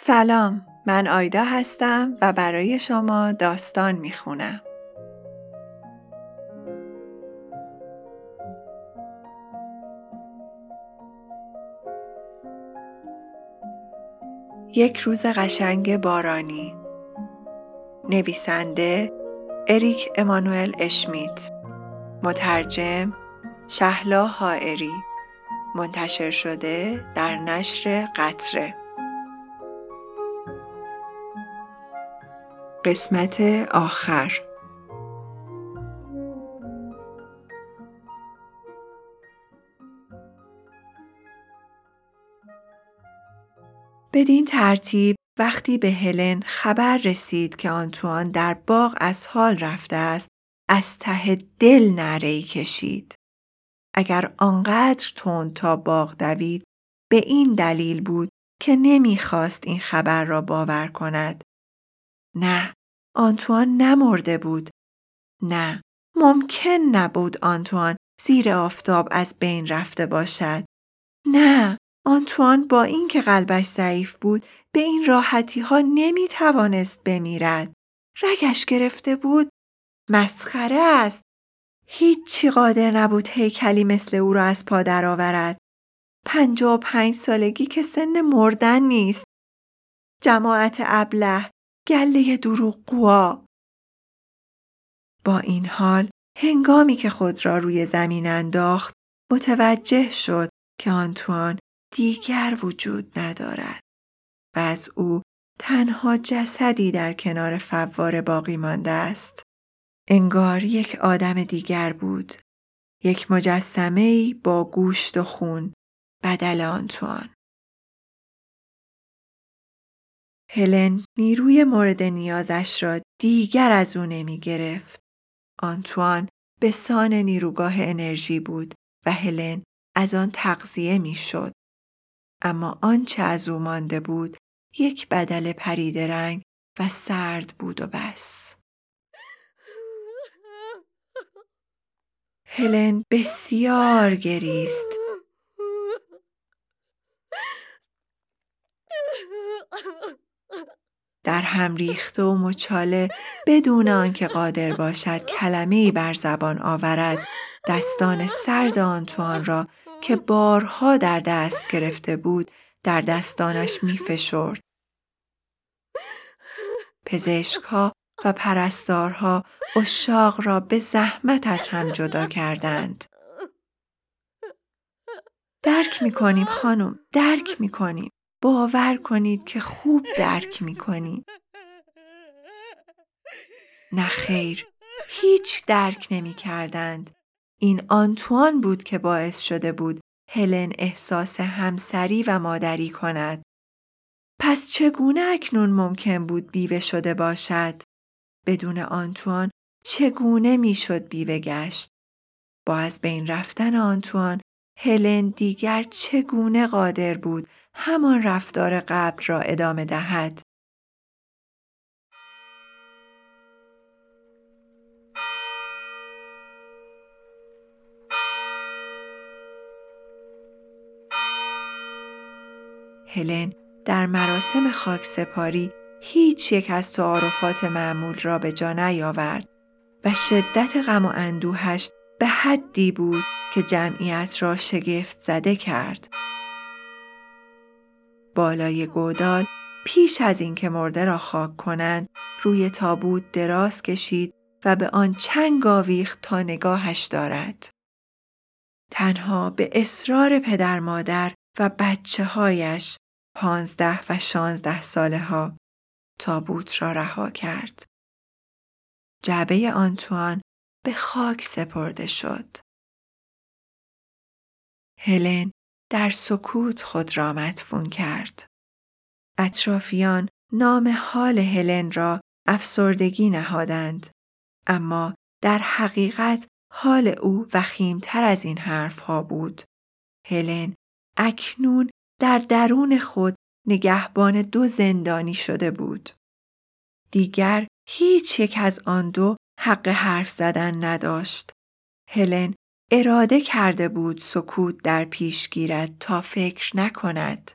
سلام من آیدا هستم و برای شما داستان می‌خونم. یک روز قشنگ بارانی. نویسنده اریک امانوئل اشمیت. مترجم شهلا هائری منتشر شده در نشر قطره. قسمت آخر. بدین ترتیب وقتی به هلن خبر رسید که آنتوان در باغ از حال رفته است از ته دل نعره کشید. اگر آنقدر تند تا باغ دوید به این دلیل بود که نمی‌خواست این خبر را باور کند. نه آنتوان نمرده بود. نه ممکن نبود آنتوان زیر آفتاب از بین رفته باشد. نه آنتوان با اینکه قلبش ضعیف بود به این راحتی ها نمی توانست بمیرد. رگش گرفته بود. مسخره است. هیچی قادر نبود هیکلی مثل او را از پا درآورد. پنجاه و پنج سالگی که سن مردن نیست. جماعت ابله گله دروغگوها. با این حال هنگامی که خود را روی زمین انداخت متوجه شد که آنتوان دیگر وجود ندارد و از او تنها جسدی در کنار فوار باقی مانده است. انگار یک آدم دیگر بود یک مجسمه با گوشت و خون بدل آنتوان. هلن نیروی مورد نیازش را دیگر از او نمی گرفت. آنتوان به سان نیروگاه انرژی بود و هلن از آن تغذیه می شد. اما آنچه از او مانده بود یک بدل پرید رنگ و سرد بود و بس. هلن بسیار گریست. در هم ریخته و مچاله بدون آنکه قادر باشد کلمه‌ای بر زبان آورد دستان سرد آنتوان را که بارها در دست گرفته بود در دستانش می فشرد. پزشکها و پرستارها اشاق را به زحمت از هم جدا کردند. درک می کنیم خانم، درک می کنیم. باور کنید که خوب درک می کنید. نه خیر، هیچ درک نمی کردند. این آنتوان بود که باعث شده بود هلن احساس همسری و مادری کند. پس چگونه اکنون ممکن بود بیوه شده باشد؟ بدون آنتوان چگونه می‌شد بیوه گشت؟ با از بین رفتن آنتوان هلن دیگر چگونه قادر بود همان رفتار قبل را ادامه دهد. هلن در مراسم خاک سپاری هیچ یک از تعارفات معمول را به جا نیاورد و شدت غم و اندوهش به حدی بود که جمعیت را شگفت زده کرد. بالای گودال پیش از اینکه مرده را خاک کنند روی تابوت دراز کشید و به آن چنگ آویخت تا نگاهش دارد. تنها به اصرار پدر مادر و بچه هایش پانزده و شانزده ساله ها تابوت را رها کرد. جعبه آنتوان به خاک سپرده شد. هلن در سکوت خود را مدفون کرد. اطرافیان نام حال هلن را افسردگی نهادند اما در حقیقت حال او وخیمتر از این حرفها بود. هلن اکنون در درون خود نگهبان دو زندانی شده بود. دیگر هیچ یک از آن دو حق حرف زدن نداشت. هلن اراده کرده بود سکوت در پیش گیرد تا فکر نکند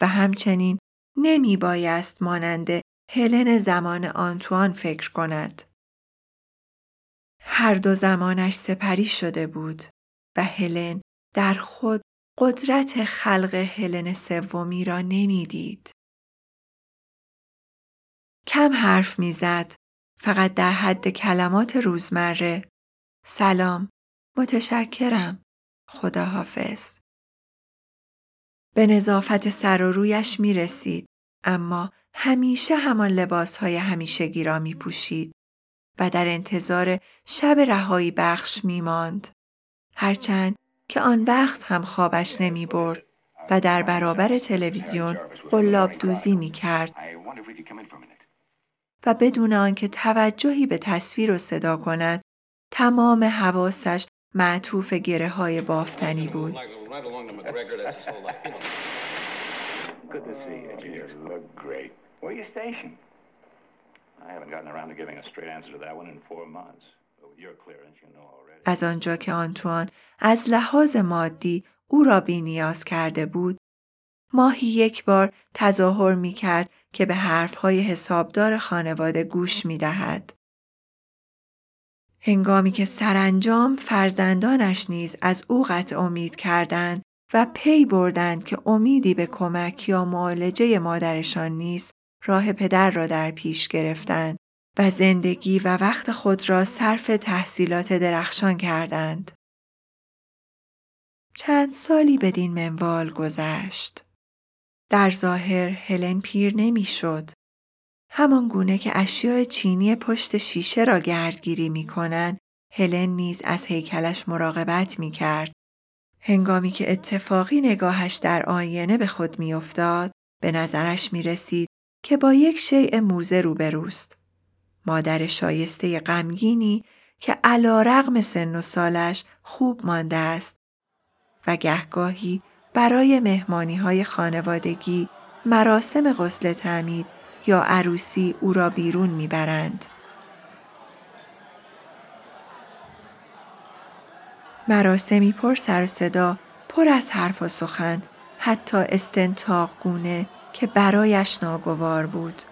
و همچنین نمی بایست مانند هلن زمان آنتوان فکر کند. هر دو زمانش سپری شده بود و هلن در خود قدرت خلق هلن سومی را نمی‌دید. کم حرف می‌زد فقط در حد کلمات روزمره. سلام. متشکرم. خداحافظ. به نظافت سر و رویش می رسید اما همیشه همان لباس های همیشگی را می پوشید و در انتظار شب رهایی بخش می ماند. هرچند که آن وقت هم خوابش نمی برد و در برابر تلویزیون قلاب دوزی می کرد و بدون آنکه توجهی به تصویر و صدا کند تمام حواسش معطوف گره های بافتنی بود. از آنجا که آنتوان از لحاظ مادی او را نیاز کرده بود ماهی یک بار تظاهر می کرد که به حرفهای حسابدار خانواده گوش می دهد. هنگامی که سرانجام فرزندانش نیز از او قطع امید کردند و پی بردند که امیدی به کمک یا معالجه مادرشان نیست راه پدر را در پیش گرفتند و زندگی و وقت خود را صرف تحصیلات درخشان کردند. چند سالی بدین منوال گذشت. در ظاهر هلن پیر نمی‌شد. همان گونه که اشیاء چینی پشت شیشه را گردگیری می کنن، هلن نیز از هیکلش مراقبت می کرد. هنگامی که اتفاقی نگاهش در آینه به خود می افتاد، به نظرش می رسید که با یک شیء موزه روبروست. مادر شایسته غمگینی که علا رغم سن و سالش خوب مانده است و گهگاهی برای مهمانی های خانوادگی مراسم غسل تعمید یا عروسی او را بیرون می‌برند. مراسمی پر سر صدا پر از حرف و سخن حتی استنتاق گونه که برایش ناگوار بود.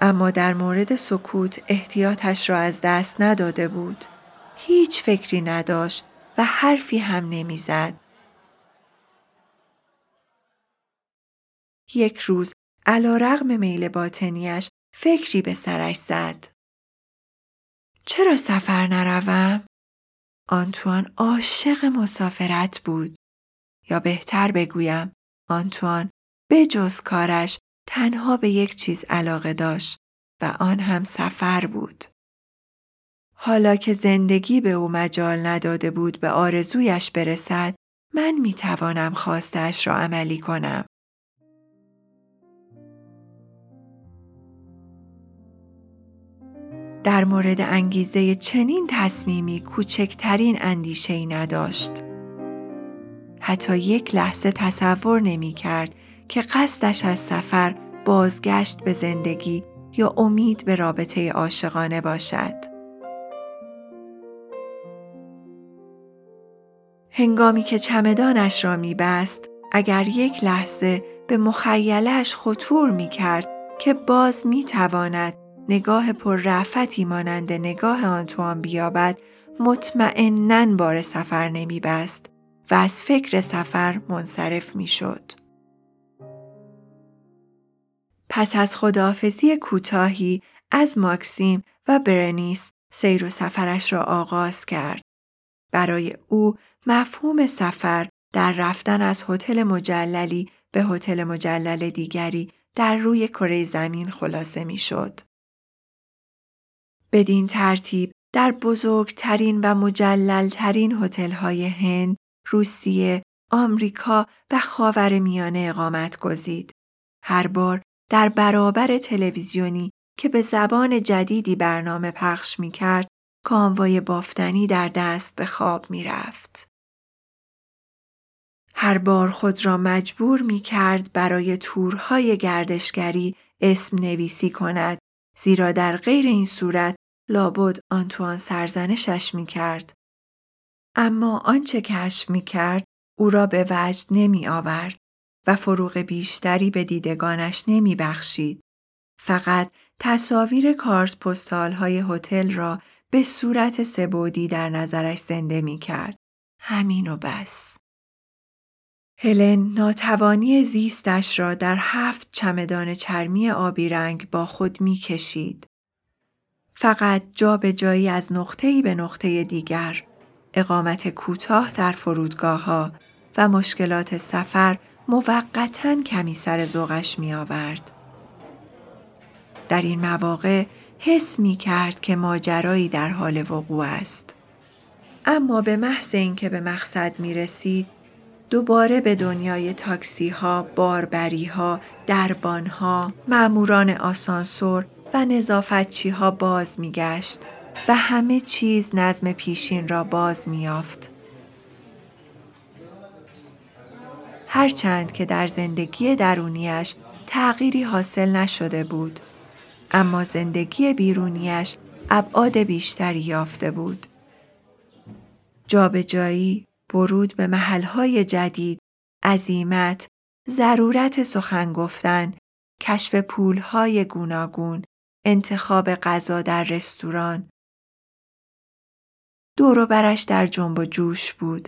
اما در مورد سکوت احتیاطش را از دست نداده بود. هیچ فکری نداشت و حرفی هم نمی‌زد. یک روز علا رغم میل باطنیش فکری به سرش زد. چرا سفر نروم؟ آنتوان عاشق مسافرت بود. یا بهتر بگویم آنتوان به جز کارش تنها به یک چیز علاقه داشت و آن هم سفر بود. حالا که زندگی به او مجال نداده بود به آرزویش برسد من می توانم خواستش را عملی کنم. در مورد انگیزه چنین تصمیمی کوچکترین اندیشه ای نداشت. حتی یک لحظه تصور نمی کرد که قصدش از سفر بازگشت به زندگی یا امید به رابطه عاشقانه باشد. هنگامی که چمدانش را می بست، اگر یک لحظه به مخیلش خطور می کرد که باز می تواند نگاه پر مانند نگاه آنتوان بیابد مطمئنا بار سفر نمی بست و از فکر سفر منصرف می شد. پس از خداحافظی کوتاهی از ماکسیم و برنیس سیر و سفرش را آغاز کرد. برای او مفهوم سفر در رفتن از هتل مجللی به هتل مجلل دیگری در روی کره زمین خلاصه می شد. بدین ترتیب در بزرگترین و مجللترین هتل‌های هند، روسیه، آمریکا و خاور میانه اقامت گزید. هر بار در برابر تلویزیونی که به زبان جدیدی برنامه پخش می کرد، کاموای بافتنی در دست به خواب می رفت. هر بار خود را مجبور می کرد برای تورهای گردشگری اسم نویسی کند زیرا در غیر این صورت لابد آنتوان سرزنشش می کرد. اما آنچه کشف می کرد او را به وجد نمی آورد. و فروغ بیشتری به دیدگانش نمی بخشید. فقط تصاویر کارت پستال های هتل را به صورت سبودی در نظرش زنده می کرد. همین و بس. هلن ناتوانی زیستش را در هفت چمدان چرمی آبی رنگ با خود می کشید. فقط جا به جایی از نقطه‌ای به نقطه دیگر، اقامت کوتاه در فرودگاه ها و مشکلات سفر موقتا کمی سر ذوقش می آورد. در این مواقع حس می کرد که ماجرایی در حال وقوع است. اما به محض اینکه به مقصد می رسید دوباره به دنیای تاکسی ها، باربری ها، دربان ها، معموران آسانسور و نظافتچی ها باز می گشت و همه چیز نظم پیشین را باز می یافت. هرچند که در زندگی درونیش تغییری حاصل نشده بود اما زندگی بیرونیش ابعاد بیشتری یافته بود. جابجایی، ورود به محلهای جدید، عزیمت، ضرورت سخن گفتن، کشف پولهای گوناگون، انتخاب غذا در رستوران. دور برش در جنب و جوش بود،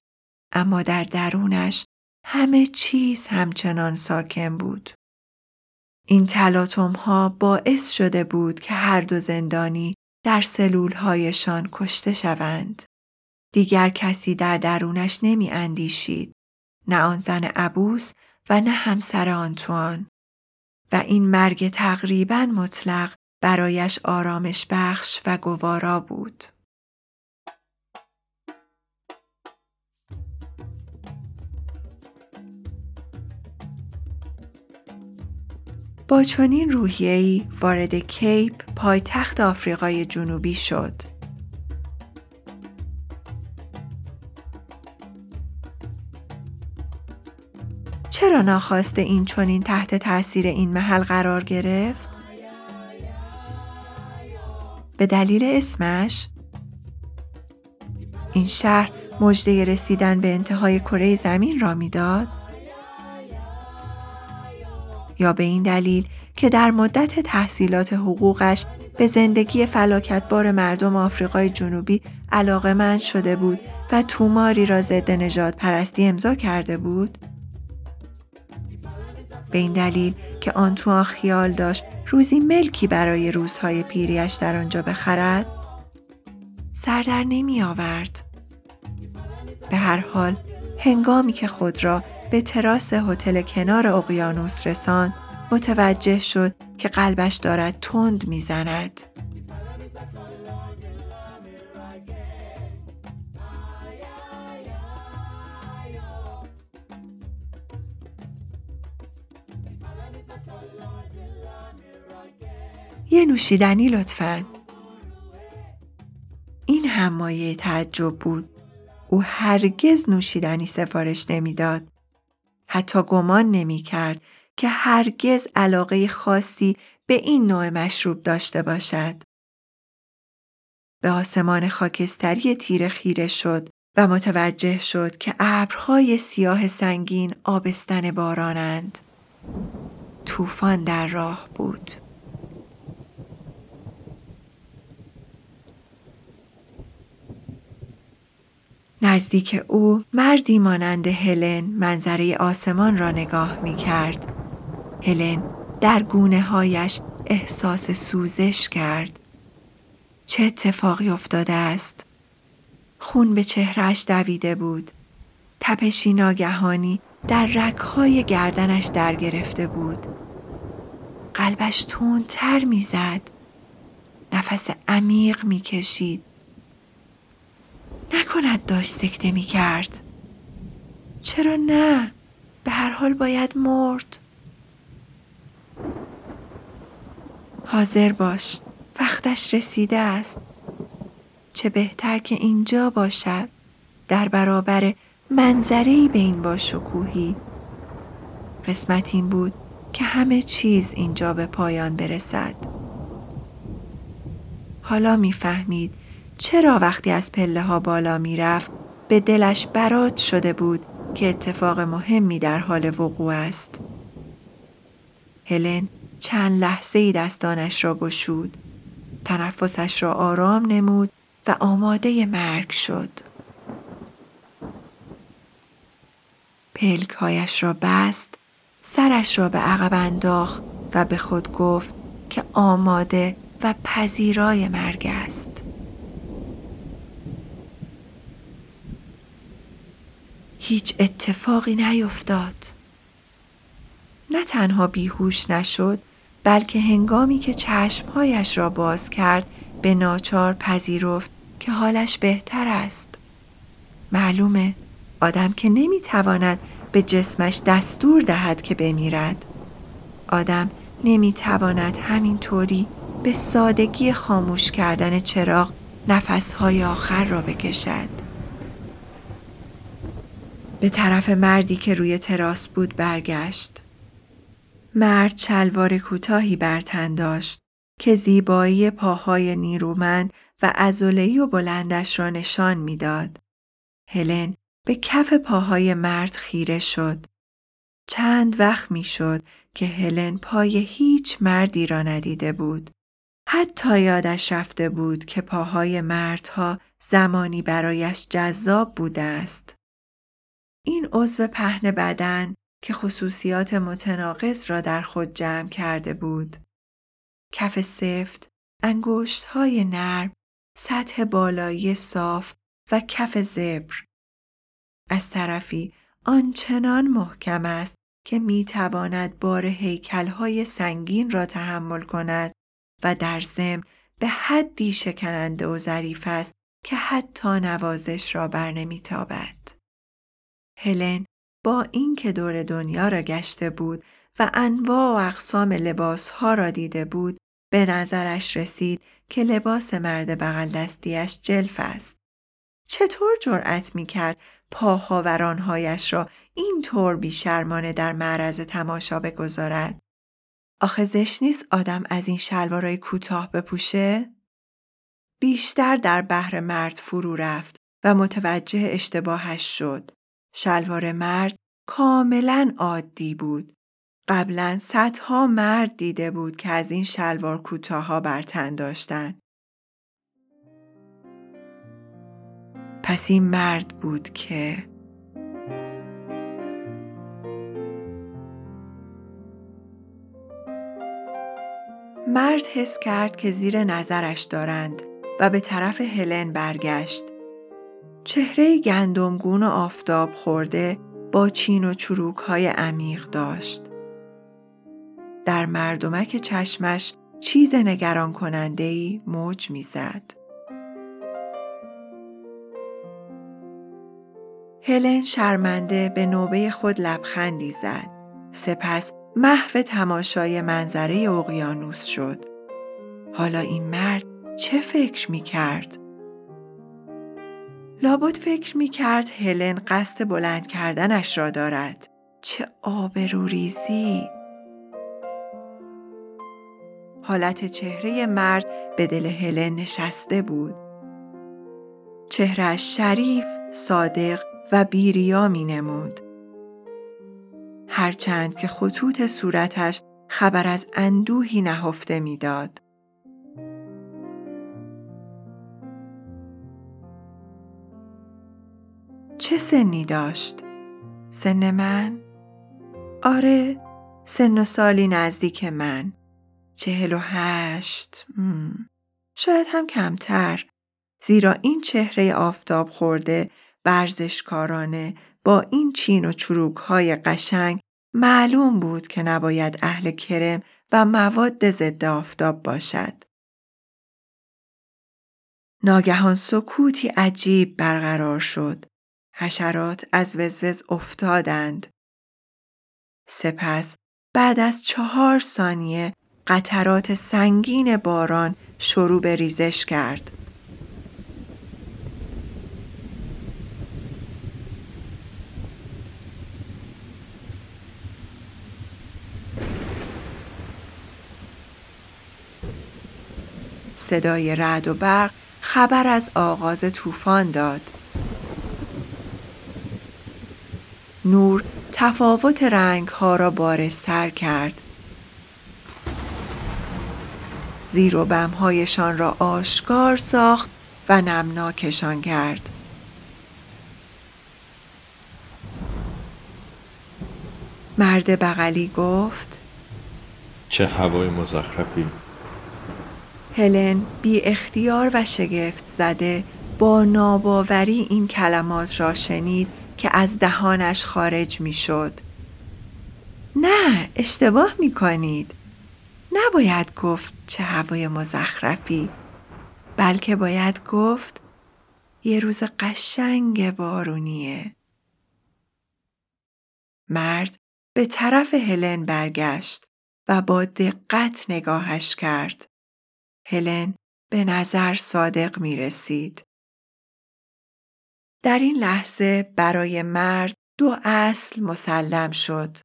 اما در درونش همه چیز همچنان ساکن بود. این تلاطم ها باعث شده بود که هر دو زندانی در سلول هایشان کشته شوند. دیگر کسی در درونش نمی اندیشید. نه آن زن عبوس و نه همسر آنتوان. و این مرگ تقریبا مطلق برایش آرامش بخش و گوارا بود. با چنین روحیه‌ای وارد کیپ پایتخت آفریقای جنوبی شد. چرا ناخواسته این چنین تحت تاثیر این محل قرار گرفت؟ به دلیل اسمش؟ این شهر مجده رسیدن به انتهای کره زمین را می‌داد؟ یا به این دلیل که در مدت تحصیلات حقوقش به زندگی فلاکتبار مردم آفریقای جنوبی علاقه شده بود و توماری را ضد نجات پرستی امضا کرده بود؟ به این دلیل که آنتوان خیال داشت روزی ملکی برای روزهای پیریش در آنجا بخرد؟ سردر نمی آورد. به هر حال هنگامی که خود را به تراس هتل کنار اقیانوس رساند متوجه شد که قلبش دارد تند می‌زند. یه نوشیدنی لطفا. این هم مایه تعجب بود. او هرگز نوشیدنی سفارش نمی‌داد. حتی گمان نمی کرد که هرگز علاقه خاصی به این نوع مشروب داشته باشد. به آسمان خاکستری تیره خیره شد و متوجه شد که ابرهای سیاه سنگین آبستن بارانند. طوفان در راه بود. نزدیک او مردی مانند هلن منظره آسمان را نگاه می کرد. هلن در گونه هایش احساس سوزش کرد. چه اتفاقی افتاده است؟ خون به چهرش دویده بود. تپشی ناگهانی در رکهای گردنش در گرفته بود. قلبش تندتر می‌زد. نفس عمیق می‌کشید. نکند داشت سکته می کرد. چرا نه؟ به هر حال باید مرد. حاضر باش. وقتش رسیده است. چه بهتر که اینجا باشد. در برابر منظری به این با شکوهی. قسمت این بود که همه چیز اینجا به پایان برسد. حالا می‌فهمید چرا وقتی از پله ها بالا می‌رفت به دلش برات شده بود که اتفاق مهمی در حال وقوع است. هلن چند لحظه ای دستانش را گشود. تنفسش را آرام نمود و آماده مرگ شد. پلکهایش را بست، سرش را به عقب انداخت و به خود گفت که آماده و پذیرای مرگ است. هیچ اتفاقی نیفتاد. نه تنها بیهوش نشد بلکه هنگامی که چشمهایش را باز کرد به ناچار پذیرفت که حالش بهتر است. معلومه آدم که نمی‌تواند به جسمش دستور دهد که بمیرد. آدم نمی‌تواند همینطوری به سادگی خاموش کردن چراغ نفسهای آخر را بکشد. به طرف مردی که روی تراس بود برگشت. مرد چلوار کوتاهی بر تن داشت که زیبایی پاهای نیرومند و ازولهی و بلندش را نشان می‌داد. هلن به کف پاهای مرد خیره شد. چند وقت می‌شد که هلن پای هیچ مردی را ندیده بود. حتی یادش رفته بود که پاهای مردها زمانی برایش جذاب بوده است. این عضو پهن بدن که خصوصیات متناقض را در خود جمع کرده بود. کف سفت، انگشت های نرم، سطح بالایی صاف و کف زبر. از طرفی آنچنان محکم است که می تواند بار های سنگین را تحمل کند و در زم به حدی شکننده و ظریف است که حتی نوازش را بر نمیتابد. هلن با اینکه دور دنیا را گشته بود و انواع و اقسام لباسها را دیده بود به نظرش رسید که لباس مرد بغل دستیش جلف است. چطور جرأت می کرد پاها و رانهایش را این طور بیشرمانه در معرض تماشا بگذارد؟ آخه زشت نیست آدم از این شلوارای کوتاه بپوشه؟ بیشتر در بحر مرد فرو رفت و متوجه اشتباهش شد. شلوار مرد کاملا عادی بود. قبلا صدها مرد دیده بود که از این شلوار کوتاها بر تن داشتند. پس این مرد بود که مرد حس کرد که زیر نظرش دارند و به طرف هلن برگشت. چهره گندمگون و آفتاب خورده با چین و چروک های عمیق داشت. در مردمک چشمش چیز نگران کننده ای موج می‌زد. هلن شرمنده به نوبه خود لبخندی زد. سپس محو تماشای منظره اقیانوس شد. حالا این مرد چه فکر می کرد؟ لابد فکر می کرد هلن قصد بلند کردنش را دارد. چه آبروریزی! حالت چهره مرد به دل هلن نشسته بود. چهرش شریف، صادق و بیریا می نمود. هرچند که خطوط صورتش خبر از اندوهی نهفته می‌داد. سنی داشت؟ سن من؟ آره سن و سالی نزدیک من چهل و هشت شاید هم کمتر زیرا این چهره آفتاب خورده ورزشکارانه با این چین و چروک های قشنگ معلوم بود که نباید اهل کرم و مواد ضد آفتاب باشد. ناگهان سکوتی عجیب برقرار شد. حشرات از وزوز افتادند. سپس بعد از چهار ثانیه قطرات سنگین باران شروع به ریزش کرد. صدای رعد و برق خبر از آغاز طوفان داد. نور تفاوت رنگ ها را بارستر کرد. زیر و بمهایشان را آشکار ساخت و نمناکشان کرد. مرد بغلی گفت چه هوای مزخرفی هلن بی اختیار و شگفت زده با ناباوری این کلمات را شنید که از دهانش خارج می شد. نه اشتباه می کنید. نباید گفت چه هوای مزخرفی بلکه باید گفت یه روز قشنگ بارونیه. مرد به طرف هلن برگشت و با دقت نگاهش کرد. هلن به نظر صادق می رسید. در این لحظه برای مرد دو اصل مسلم شد.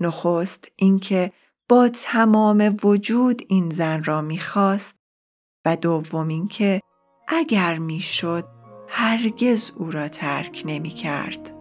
نخست اینکه با تمام وجود این زن را می‌خواست و دوم اینکه اگر می‌شد هرگز او را ترک نمی کرد.